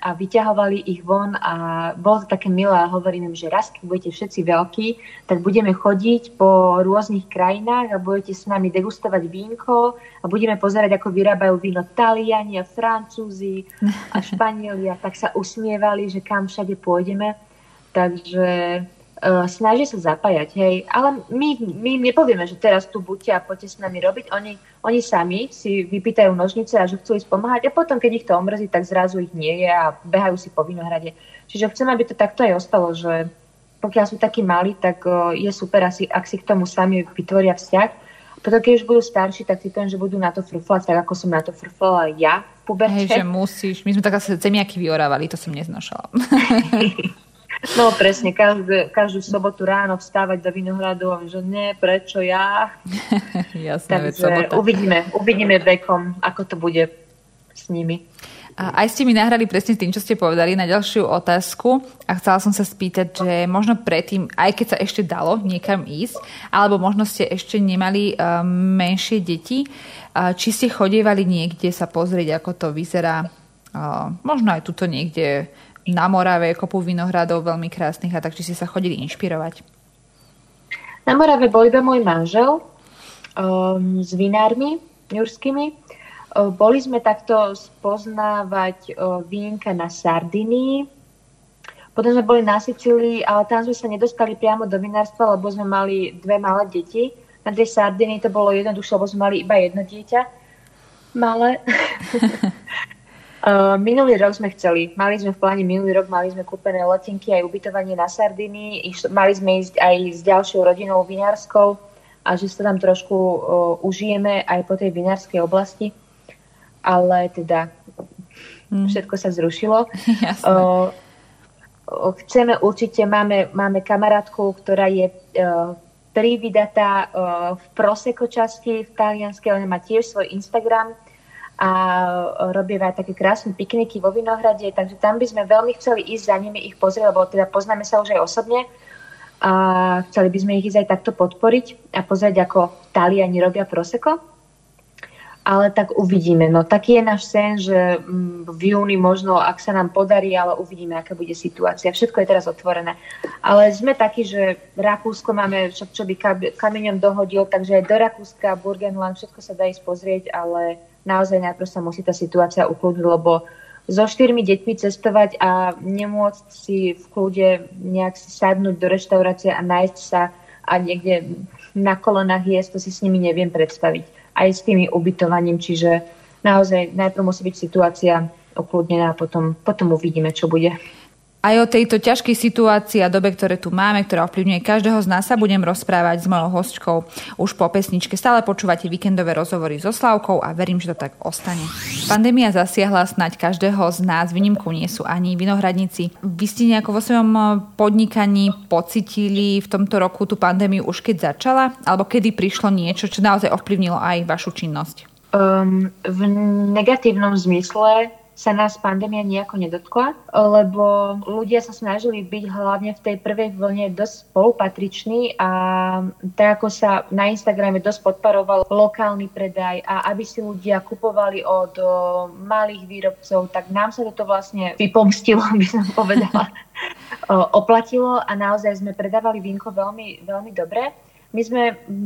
a vyťahovali ich von a bolo to také milé a hovorím im, že raz, keď budete všetci veľkí, tak budeme chodiť po rôznych krajinách a budete s nami degustovať vínko a budeme pozerať, ako vyrábajú víno Taliani a Francúzi a Španieli a tak sa usmievali, že kam všade pôjdeme. Takže snaží sa zapájať, hej. Ale my, my nepovieme, že teraz tu buďte a poďte s nami robiť. Oni, oni sami si vypýtajú nožnice a že chcú ísť pomáhať a potom, keď ich to omrzí, tak zrazu ich nie je a behajú si po vinohrade. Čiže chcem, aby to takto aj ostalo, že pokiaľ sú takí malí, tak uh, je super, asi, ak si k tomu sami vytvoria vzťah. Potom, keď už budú starší, tak si poviem, že budú na to frflať, tak ako som na to frflala ja v puberte. Hej, že musíš. My sme tak asi zemiaky vyorávali, to som neznašala. No presne, každú, každú sobotu ráno vstávať do Vinohradu a že nie, prečo ja? Jasné, Takže uvidíme, uvidíme vekom, ako to bude s nimi. A aj ste mi nahrali presne tým, čo ste povedali na ďalšiu otázku a chcela som sa spýtať, že možno predtým, aj keď sa ešte dalo niekam ísť, alebo možno ste ešte nemali uh, menšie deti, uh, či ste chodievali niekde sa pozrieť, ako to vyzerá, uh, možno aj tuto niekde na Morave kopu vinohradov veľmi krásnych a tak, či si sa chodili inšpirovať? Na Morave bol iba môj manžel um, s vinármi jurskými. Um, boli sme takto spoznávať um, vínka na Sardinii. Potom sme boli na Sicílii, ale tam sme sa nedostali priamo do vinárstva, lebo sme mali dve malé deti. Na tej Sardinii to bolo jednoduchšie, lebo sme mali iba jedno dieťa. Malé. Uh, minulý rok sme chceli, mali sme v pláne minulý rok, mali sme kúpené letenky aj ubytovanie na Sardiny, mali sme ísť aj s ďalšou rodinou vinárskou a že sa tam trošku uh, užijeme aj po tej vinárskej oblasti. Ale teda hmm. všetko sa zrušilo. Uh, chceme určite, máme, máme kamarátku, ktorá je uh, privydatá uh, v Prosecco časti v talianskej, ona má tiež svoj Instagram, a robia také krásne pikniky vo Vinohrade, takže tam by sme veľmi chceli ísť za nimi, ich pozrieť, lebo teda poznáme sa už aj osobne a chceli by sme ich ísť aj takto podporiť a pozrieť, ako Taliani robia proseko. Ale tak uvidíme. No taký je náš sen, že mm, v júni možno, ak sa nám podarí, ale uvidíme, aká bude situácia. Všetko je teraz otvorené. Ale sme takí, že Rakúsko máme, však čo by kameňom dohodil, takže aj do Rakúska, Burgenland, všetko sa dá ísť pozrieť, ale naozaj najprv sa musí tá situácia ukludniť, lebo so štyrmi deťmi cestovať a nemôcť si v kľude nejak sadnúť do reštaurácie a nájsť sa a niekde na kolonách jesť, to si s nimi neviem predstaviť. Aj s tými ubytovaním, čiže naozaj najprv musí byť situácia ukludnená a potom, potom uvidíme, čo bude. Aj o tejto ťažkej situácii a dobe, ktoré tu máme, ktorá ovplyvňuje každého z nás, sa budem rozprávať s mojou hostčkou už po pesničke. Stále počúvate víkendové rozhovory so Slavkou a verím, že to tak ostane. Pandémia zasiahla snať každého z nás, výnimku nie sú ani vinohradníci. Vy ste nejako vo svojom podnikaní pocitili v tomto roku tú pandémiu už keď začala? Alebo kedy prišlo niečo, čo naozaj ovplyvnilo aj vašu činnosť? Um, v negatívnom zmysle sa nás pandémia nejako nedotkla, lebo ľudia sa snažili byť hlavne v tej prvej vlne dosť spolupatriční a tak ako sa na Instagrame dosť podparoval lokálny predaj a aby si ľudia kupovali od malých výrobcov, tak nám sa toto vlastne vypomstilo, by som povedala, oplatilo a naozaj sme predávali vínko veľmi, veľmi dobre. My sme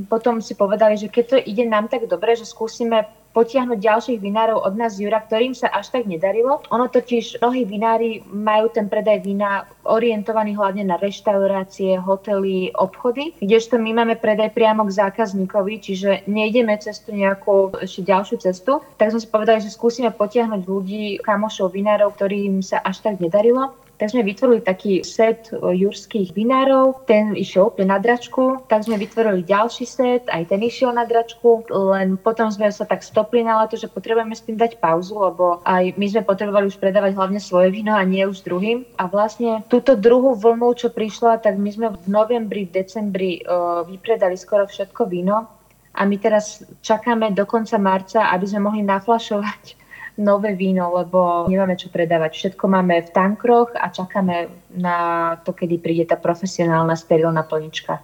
potom si povedali, že keď to ide nám tak dobre, že skúsime potiahnuť ďalších vinárov od nás Jura, ktorým sa až tak nedarilo. Ono totiž mnohí vinári majú ten predaj vína orientovaný hlavne na reštaurácie, hotely, obchody, kdežto my máme predaj priamo k zákazníkovi, čiže nejdeme cez tú nejakú ešte ďalšiu cestu. Tak sme si povedali, že skúsime potiahnuť ľudí, kamošov, vinárov, ktorým sa až tak nedarilo tak sme vytvorili taký set jurských vinárov, ten išiel úplne na dračku, tak sme vytvorili ďalší set, aj ten išiel na dračku, len potom sme sa tak stopli na leto, že potrebujeme s tým dať pauzu, lebo aj my sme potrebovali už predávať hlavne svoje víno a nie už druhým. A vlastne túto druhú vlnu, čo prišla, tak my sme v novembri, v decembri uh, vypredali skoro všetko víno a my teraz čakáme do konca marca, aby sme mohli naflašovať nové víno, lebo nemáme čo predávať. Všetko máme v tankroch a čakáme na to, kedy príde tá profesionálna sterilná plnička.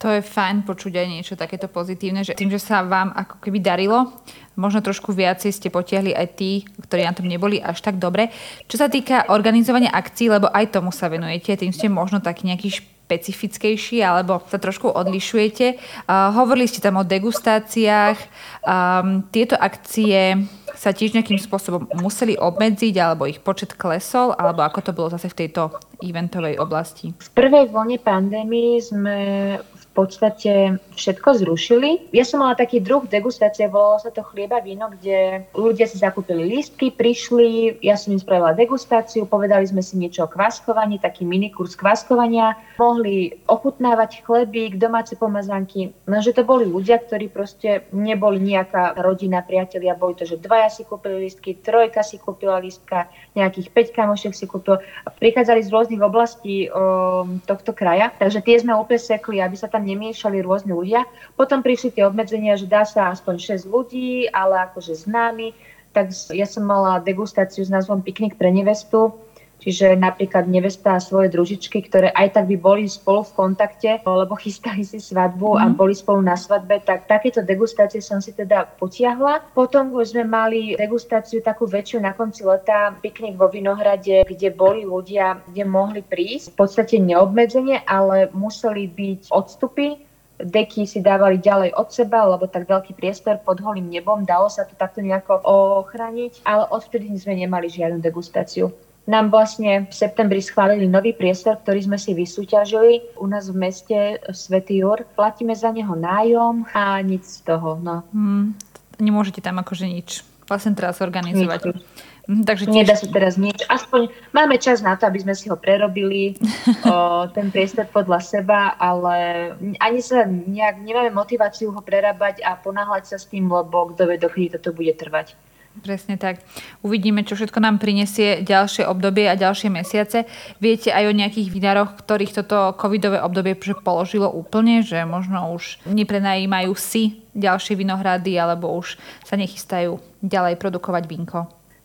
To je fajn počuť aj niečo takéto pozitívne, že tým, že sa vám ako keby darilo, možno trošku viacej ste potiahli aj tí, ktorí na tom neboli až tak dobre. Čo sa týka organizovania akcií, lebo aj tomu sa venujete, tým ste možno taký nejaký špecifickejší alebo sa trošku odlišujete. Uh, hovorili ste tam o degustáciách. Um, tieto akcie sa tiež nejakým spôsobom museli obmedziť, alebo ich počet klesol, alebo ako to bolo zase v tejto eventovej oblasti? V prvej vlne pandémii sme podstate všetko zrušili. Ja som mala taký druh degustácie, volalo sa to chlieba víno, kde ľudia si zakúpili lístky, prišli, ja som im spravila degustáciu, povedali sme si niečo o kváskovaní, taký minikurs kváskovania, mohli ochutnávať chlebík, domáce pomazanky, no že to boli ľudia, ktorí proste neboli nejaká rodina, priatelia, boli to, že dvaja si kúpili lístky, trojka si kúpila lístka, nejakých 5 kamošiek si kúpil. Prichádzali z rôznych oblastí o, tohto kraja, takže tie sme úplne sekli, aby sa tam nemiešali rôzne ľudia. Potom prišli tie obmedzenia, že dá sa aspoň 6 ľudí, ale akože známy. Tak ja som mala degustáciu s názvom Piknik pre nevestu, Čiže napríklad nevesta a svoje družičky, ktoré aj tak by boli spolu v kontakte, lebo chystali si svadbu mm. a mhm. boli spolu na svadbe, tak takéto degustácie som si teda potiahla. Potom už sme mali degustáciu takú väčšiu na konci leta, piknik vo Vinohrade, kde boli ľudia, kde mohli prísť. V podstate neobmedzenie, ale museli byť odstupy deky si dávali ďalej od seba, lebo tak veľký priestor pod holým nebom, dalo sa to takto nejako ochraniť, ale odvtedy sme nemali žiadnu degustáciu nám vlastne v septembri schválili nový priestor, ktorý sme si vysúťažili u nás v meste Svetý Jur. Platíme za neho nájom a nič z toho. No. Hmm, nemôžete tam akože nič vlastne teraz organizovať. Nič. Hm, takže tiež... Nedá sa teraz nič. Aspoň máme čas na to, aby sme si ho prerobili, o, ten priestor podľa seba, ale ani sa nejak nemáme motiváciu ho prerábať a ponáhľať sa s tým, lebo kto vie, dokedy toto bude trvať. Presne tak. Uvidíme, čo všetko nám prinesie ďalšie obdobie a ďalšie mesiace. Viete aj o nejakých vinároch, ktorých toto covidové obdobie položilo úplne, že možno už neprenajímajú si ďalšie vinohrady alebo už sa nechystajú ďalej produkovať vínko?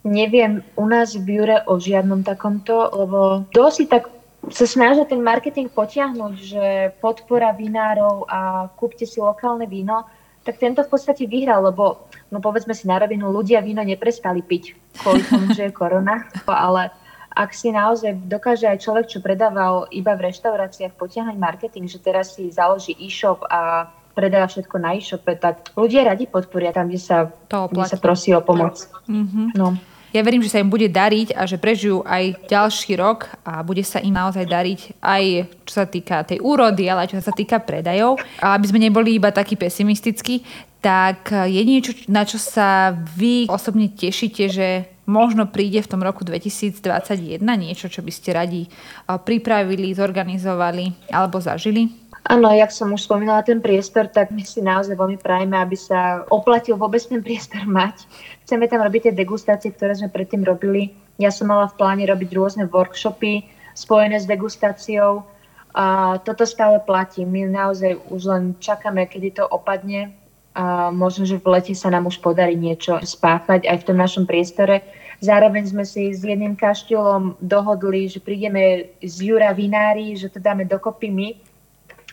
Neviem u nás v Jure o žiadnom takomto, lebo dosť tak sa snažia ten marketing potiahnuť, že podpora vinárov a kúpte si lokálne víno, tak tento v podstate vyhral, lebo no povedzme si na rovinu, ľudia víno neprestali piť kvôli tomu, že je korona, ale ak si naozaj dokáže aj človek, čo predával iba v reštauráciách, potiahnuť marketing, že teraz si založí e-shop a predáva všetko na e-shope, tak ľudia radi podporia tam, kde sa, kde sa prosí o pomoc. Mm-hmm. No. Ja verím, že sa im bude dariť a že prežijú aj ďalší rok a bude sa im naozaj dariť aj čo sa týka tej úrody, ale aj čo sa týka predajov. A aby sme neboli iba takí pesimistickí, tak je niečo, na čo sa vy osobne tešíte, že možno príde v tom roku 2021 niečo, čo by ste radi pripravili, zorganizovali alebo zažili? Áno, jak som už spomínala ten priestor, tak my si naozaj veľmi prajeme, aby sa oplatil vôbec ten priestor mať. Chceme tam robiť tie degustácie, ktoré sme predtým robili. Ja som mala v pláne robiť rôzne workshopy spojené s degustáciou a toto stále platí. My naozaj už len čakáme, kedy to opadne a možno, že v lete sa nám už podarí niečo spáchať aj v tom našom priestore. Zároveň sme si s jedným kaštielom dohodli, že prídeme z Jura Vinári, že to dáme dokopy my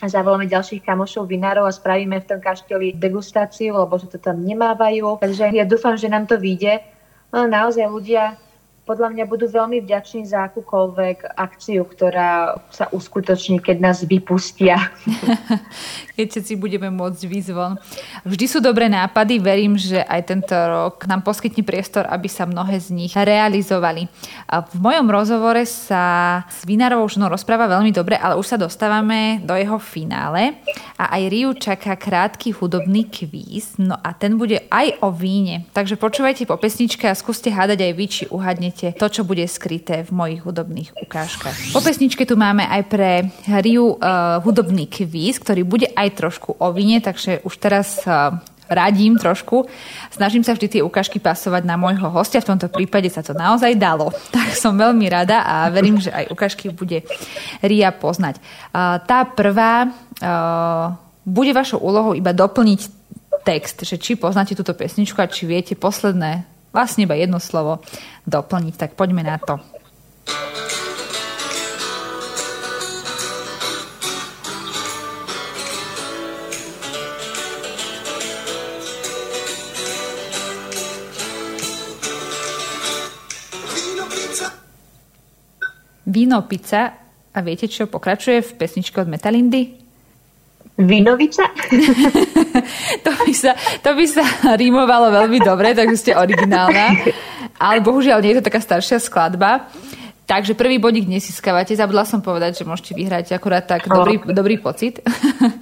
a zavoláme ďalších kamošov vinárov a spravíme v tom kaštieli degustáciu, lebo že to tam nemávajú. Takže ja dúfam, že nám to vyjde. No, naozaj ľudia podľa mňa budú veľmi vďační za akúkoľvek akciu, ktorá sa uskutoční, keď nás vypustia. keď všetci budeme môcť výzvon. Vždy sú dobré nápady, verím, že aj tento rok nám poskytne priestor, aby sa mnohé z nich realizovali. V mojom rozhovore sa s Vinárovou ženou rozpráva veľmi dobre, ale už sa dostávame do jeho finále a aj Riu čaká krátky hudobný kvíz, no a ten bude aj o víne. Takže počúvajte po pesničke a skúste hádať aj vy, či uhadnete dostanete to, čo bude skryté v mojich hudobných ukážkach. Po pesničke tu máme aj pre Riu uh, hudobný kvíz, ktorý bude aj trošku o vine, takže už teraz uh, radím trošku. Snažím sa vždy tie ukážky pasovať na môjho hostia. V tomto prípade sa to naozaj dalo. Tak som veľmi rada a verím, že aj ukážky bude Ria poznať. Uh, tá prvá bude vašou úlohou iba doplniť text, že či poznáte túto pesničku a či viete posledné vlastne iba jedno slovo doplniť. Tak poďme na to. Víno, pizza a viete, čo pokračuje v pesničke od Metalindy? Vinovica? to, by sa, to by sa rímovalo veľmi dobre, takže ste originálna. Ale bohužiaľ nie je to taká staršia skladba. Takže prvý bodík nesískavate. Zabudla som povedať, že môžete vyhrať akurát tak dobrý, dobrý pocit.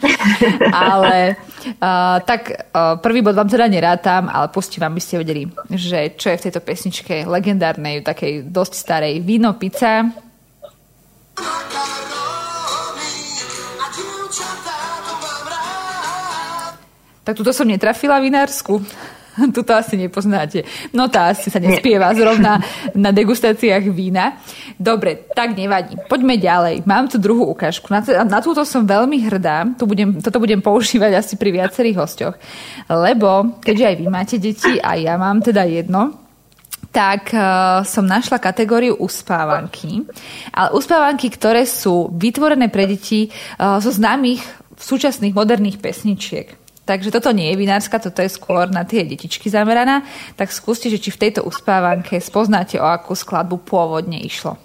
ale uh, tak uh, prvý bod vám teda nerátam, ale pustím vám, by ste vedeli, že čo je v tejto pesničke legendárnej, takej dosť starej. Víno, pizza. Tak tuto som netrafila vinársku. Tuto asi nepoznáte. No tá asi sa nespieva zrovna na degustáciách vína. Dobre, tak nevadí. Poďme ďalej. Mám tu druhú ukážku. Na, na túto som veľmi hrdá. Tu budem, toto budem používať asi pri viacerých hostoch. Lebo, keďže aj vy máte deti a ja mám teda jedno, tak uh, som našla kategóriu uspávanky. Ale uspávanky, ktoré sú vytvorené pre deti uh, zo známych súčasných moderných pesničiek. Takže toto nie je vinárska, toto je skôr na tie detičky zameraná. Tak skúste, že či v tejto uspávanke spoznáte, o akú skladbu pôvodne išlo.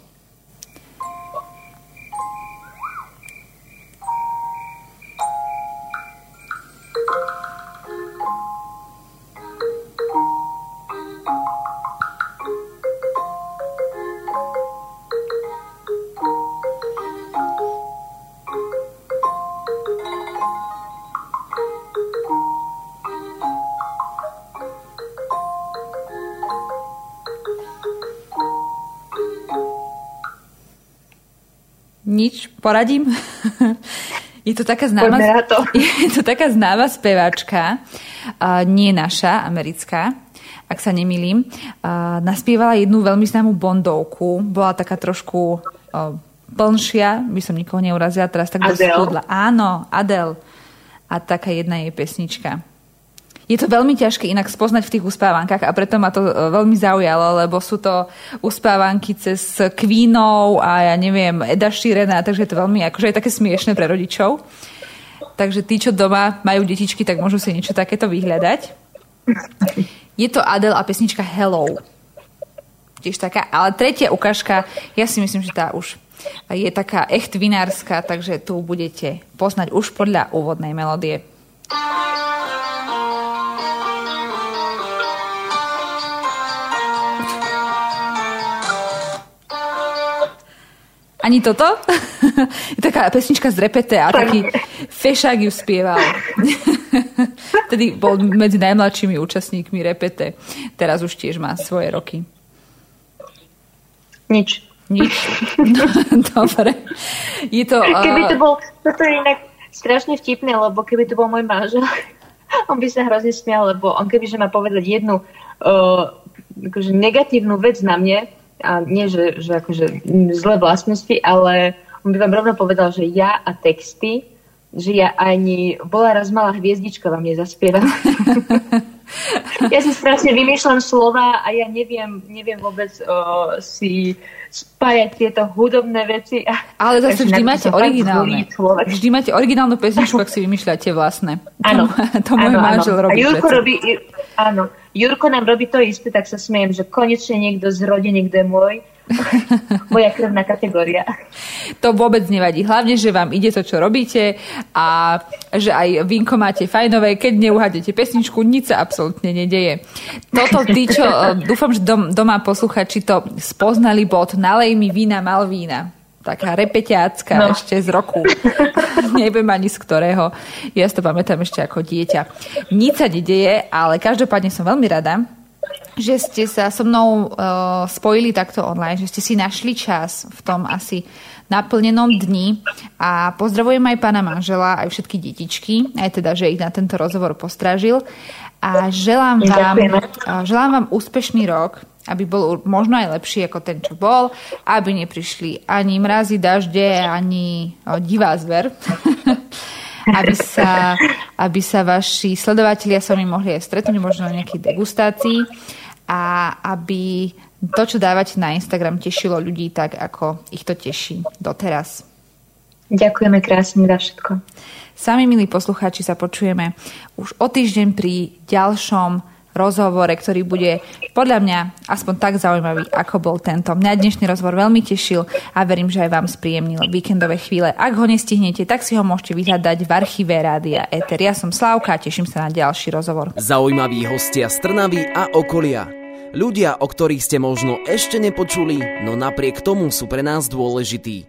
Nič, poradím. Je to taká známa, to. Je to taká známa speváčka, uh, nie naša, americká, ak sa nemýlim. Uh, naspievala jednu veľmi známú bondovku. Bola taká trošku uh, plnšia, by som nikoho neurazila, teraz tak dosť Áno, Adele. A taká jedna jej pesnička. Je to veľmi ťažké inak spoznať v tých uspávankách a preto ma to e, veľmi zaujalo, lebo sú to uspávanky cez Queenov a ja neviem, Eda Sheerana, takže je to veľmi akože je také smiešne pre rodičov. Takže tí, čo doma majú detičky, tak môžu si niečo takéto vyhľadať. Je to Adele a pesnička Hello. Tiež taká. Ale tretia ukážka, ja si myslím, že tá už je taká echt vinárska, takže tu budete poznať už podľa úvodnej melódie. Ani toto? je taká pesnička z repete a taký fešák ju spieval. Tedy bol medzi najmladšími účastníkmi repete. Teraz už tiež má svoje roky. Nič. Nič? No, dobre. Je to... Keby to bol... Toto je inak strašne vtipné, lebo keby to bol môj manžel, on by sa hrozne smial, lebo on keby že má povedať jednu uh, akože negatívnu vec na mne, a nie, že, že akože zlé vlastnosti, ale on by vám rovno povedal, že ja a texty, že ja ani bola raz malá hviezdička vám nezaspievam. ja si strašne vymýšľam slova a ja neviem, neviem vôbec o, si spájať tieto hudobné veci. Ale zase vždy máte originálne. Vždy máte originálnu pesničku, ak si vymýšľate vlastné. Áno. To, to môj manžel robí. A Jurko robí, áno. Jurko nám robí to isté, tak sa smiem, že konečne niekto z rodiny, kde môj, moja krvná kategória. To vôbec nevadí. Hlavne, že vám ide to, čo robíte a že aj vínko máte fajnové. Keď neuhádete pesničku, nič sa absolútne nedeje. Toto tí, čo dúfam, že dom, doma posluchači to spoznali bod Nalej mi vína, mal vína taká repeťácka no. ešte z roku. Neviem ani z ktorého. Ja si to pamätám ešte ako dieťa. Nič sa nedeje, ale každopádne som veľmi rada, že ste sa so mnou uh, spojili takto online, že ste si našli čas v tom asi naplnenom dni a pozdravujem aj pána manžela, aj všetky detičky, aj teda, že ich na tento rozhovor postražil a želám vám, želám vám úspešný rok, aby bol možno aj lepší ako ten, čo bol, aby neprišli ani mrazy, dažde, ani o, divá zver. aby sa, aby sa vaši sledovatelia s vami mohli aj stretnúť, možno na nejakej degustácii a aby to, čo dávate na Instagram, tešilo ľudí tak, ako ich to teší doteraz. Ďakujeme krásne za všetko. Sami, milí poslucháči, sa počujeme už o týždeň pri ďalšom rozhovore, ktorý bude podľa mňa aspoň tak zaujímavý, ako bol tento. Mňa dnešný rozhovor veľmi tešil a verím, že aj vám spríjemnil víkendové chvíle. Ak ho nestihnete, tak si ho môžete vyhľadať v archíve Rádia Eter. Ja som Slávka a teším sa na ďalší rozhovor. Zaujímaví hostia z Trnavy a okolia. Ľudia, o ktorých ste možno ešte nepočuli, no napriek tomu sú pre nás dôležití.